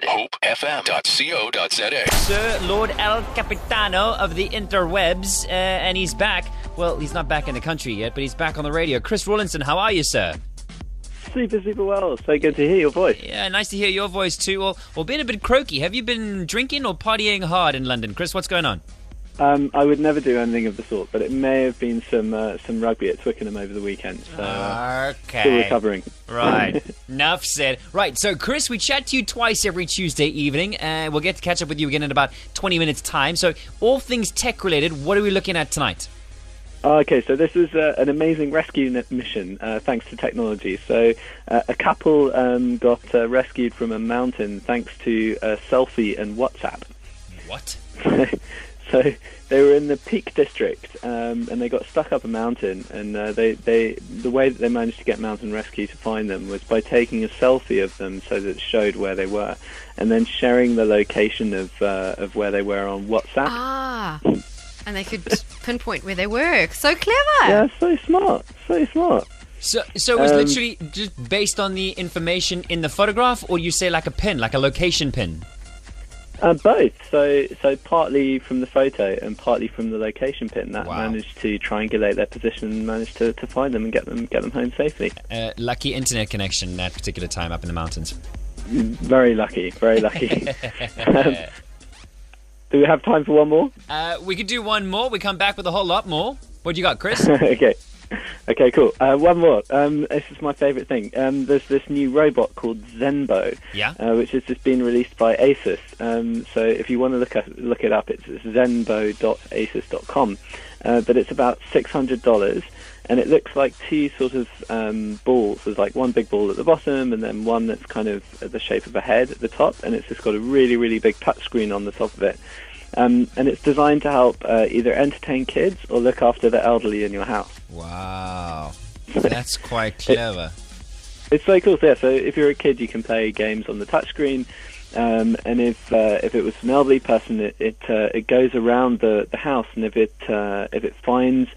Visit hopefm.co.za. Sir Lord El Capitano of the interwebs, uh, and he's back. Well, he's not back in the country yet, but he's back on the radio. Chris Rawlinson, how are you, sir? Super, super well. So good to hear your voice. Yeah, nice to hear your voice too. Well, well, being a bit croaky. Have you been drinking or partying hard in London, Chris? What's going on? Um, I would never do anything of the sort, but it may have been some uh, some rugby at Twickenham over the weekend. So uh, still recovering. Right. Enough said. Right. So, Chris, we chat to you twice every Tuesday evening. and we'll get to catch up with you again in about 20 minutes' time. So, all things tech related, what are we looking at tonight? Okay, so this is uh, an amazing rescue mission uh, thanks to technology. So uh, a couple um, got uh, rescued from a mountain thanks to a selfie and WhatsApp. What? so they were in the Peak District, um, and they got stuck up a mountain. And uh, they, they, the way that they managed to get mountain rescue to find them was by taking a selfie of them, so that it showed where they were, and then sharing the location of uh, of where they were on WhatsApp. Ah. And they could pinpoint where they were. So clever. Yeah, so smart, so smart. So, so it was Um, literally just based on the information in the photograph, or you say like a pin, like a location pin? Uh, both. So, so partly from the photo and partly from the location pin that Wow. managed to triangulate their position and managed to, to find them and get them get them home safely. Uh, lucky internet connection that particular time up in the mountains. Very lucky, very lucky. um, do we have time for one more? Uh, we could do one more. We come back with a whole lot more. What do you got, Chris? okay. Okay, cool. Uh, one more. Um, this is my favourite thing. Um, there's this new robot called Zenbo, Yeah. uh, which has just been released by Asus. Um, so if you want to look at, look it up, it's zenbo.asus.com. Uh, but it's about six hundred dollars, and it looks like two sort of um, balls. There's like one big ball at the bottom, and then one that's kind of the shape of a head at the top, and it's just got a really, really big touchscreen on the top of it. Um, and it's designed to help uh, either entertain kids or look after the elderly in your house. Wow. That's quite clever. It's so cool. So, yeah, so if you're a kid, you can play games on the touchscreen, um, and if uh, if it was an elderly person, it it, uh, it goes around the, the house, and if it uh, if it finds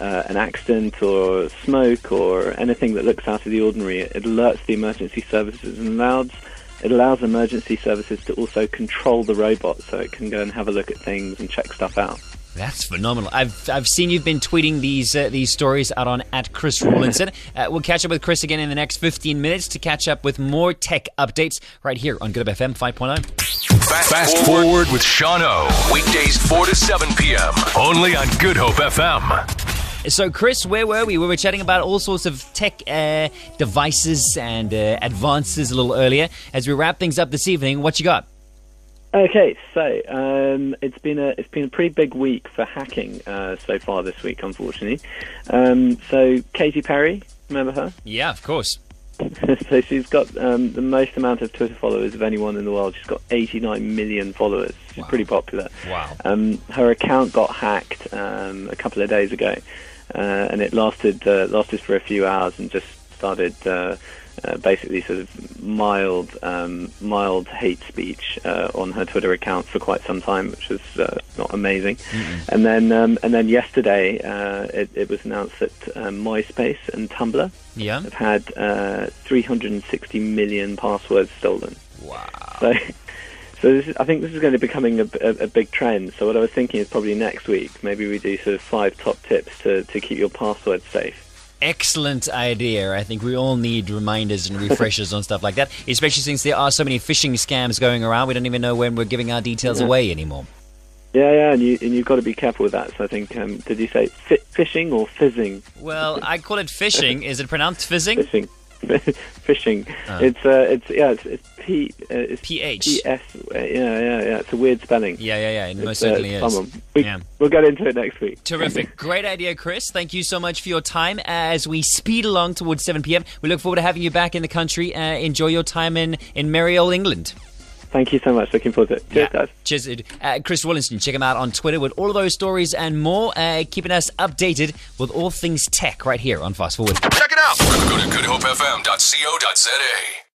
uh, an accident or smoke or anything that looks out of the ordinary, it alerts the emergency services and allows it allows emergency services to also control the robot, so it can go and have a look at things and check stuff out. That's phenomenal. I've I've seen you've been tweeting these uh, these stories out on at Chris Rawlinson. Uh, we'll catch up with Chris again in the next 15 minutes to catch up with more tech updates right here on Good Hope FM 5.0. Fast, Fast forward with Sean O. Weekdays 4 to 7 p.m. Only on Good Hope FM. So, Chris, where were we? We were chatting about all sorts of tech uh, devices and uh, advances a little earlier. As we wrap things up this evening, what you got? Okay, so um, it's been a it's been a pretty big week for hacking uh, so far this week, unfortunately. Um, so Katy Perry, remember her? Yeah, of course. so she's got um, the most amount of Twitter followers of anyone in the world. She's got 89 million followers. She's Wow. pretty popular. Wow. Um, her account got hacked um, a couple of days ago, and it lasted uh, lasted for a few hours and just started uh, uh, basically sort of mild um, mild hate speech uh, on her Twitter account for quite some time, which was uh, not amazing. And then um, and then yesterday uh, it, it was announced that um, MySpace and Tumblr Yeah. have had uh, 360 million passwords stolen. Wow. So, so this is, I think this is going to be becoming a, a, a big trend. So what I was thinking is probably next week, maybe we do sort of five top tips to, to keep your passwords safe. Excellent idea. I think we all need reminders and refreshers on stuff like that, especially since there are so many phishing scams going around. We don't even know when we're giving our details away anymore. Yeah, yeah, and you and you've got to be careful with that. So I think, um, did you say fi- fishing or fizzing? Well, I call it phishing. Is it pronounced fizzing? Fishing, fishing. Uh. It's uh, it's yeah, it's, it's P, uh, it's PH. P S. Uh, yeah, yeah, yeah. It's a weird spelling. Yeah, yeah, yeah. It It's, most uh, certainly is. We, Yeah. We'll get into it next week. Terrific. Great idea, Chris. Thank you so much for your time as we speed along towards 7 p.m. We look forward to having you back in the country. Uh, enjoy your time in, in merry old England. Thank you so much. Looking forward to it. Cheers, guys. Cheers. Uh, Chris Rawlinson, check him out on Twitter with all of those stories and more, uh, keeping us updated with all things tech right here on Fast Forward. Check it out. Go to goodhopefm.co.za.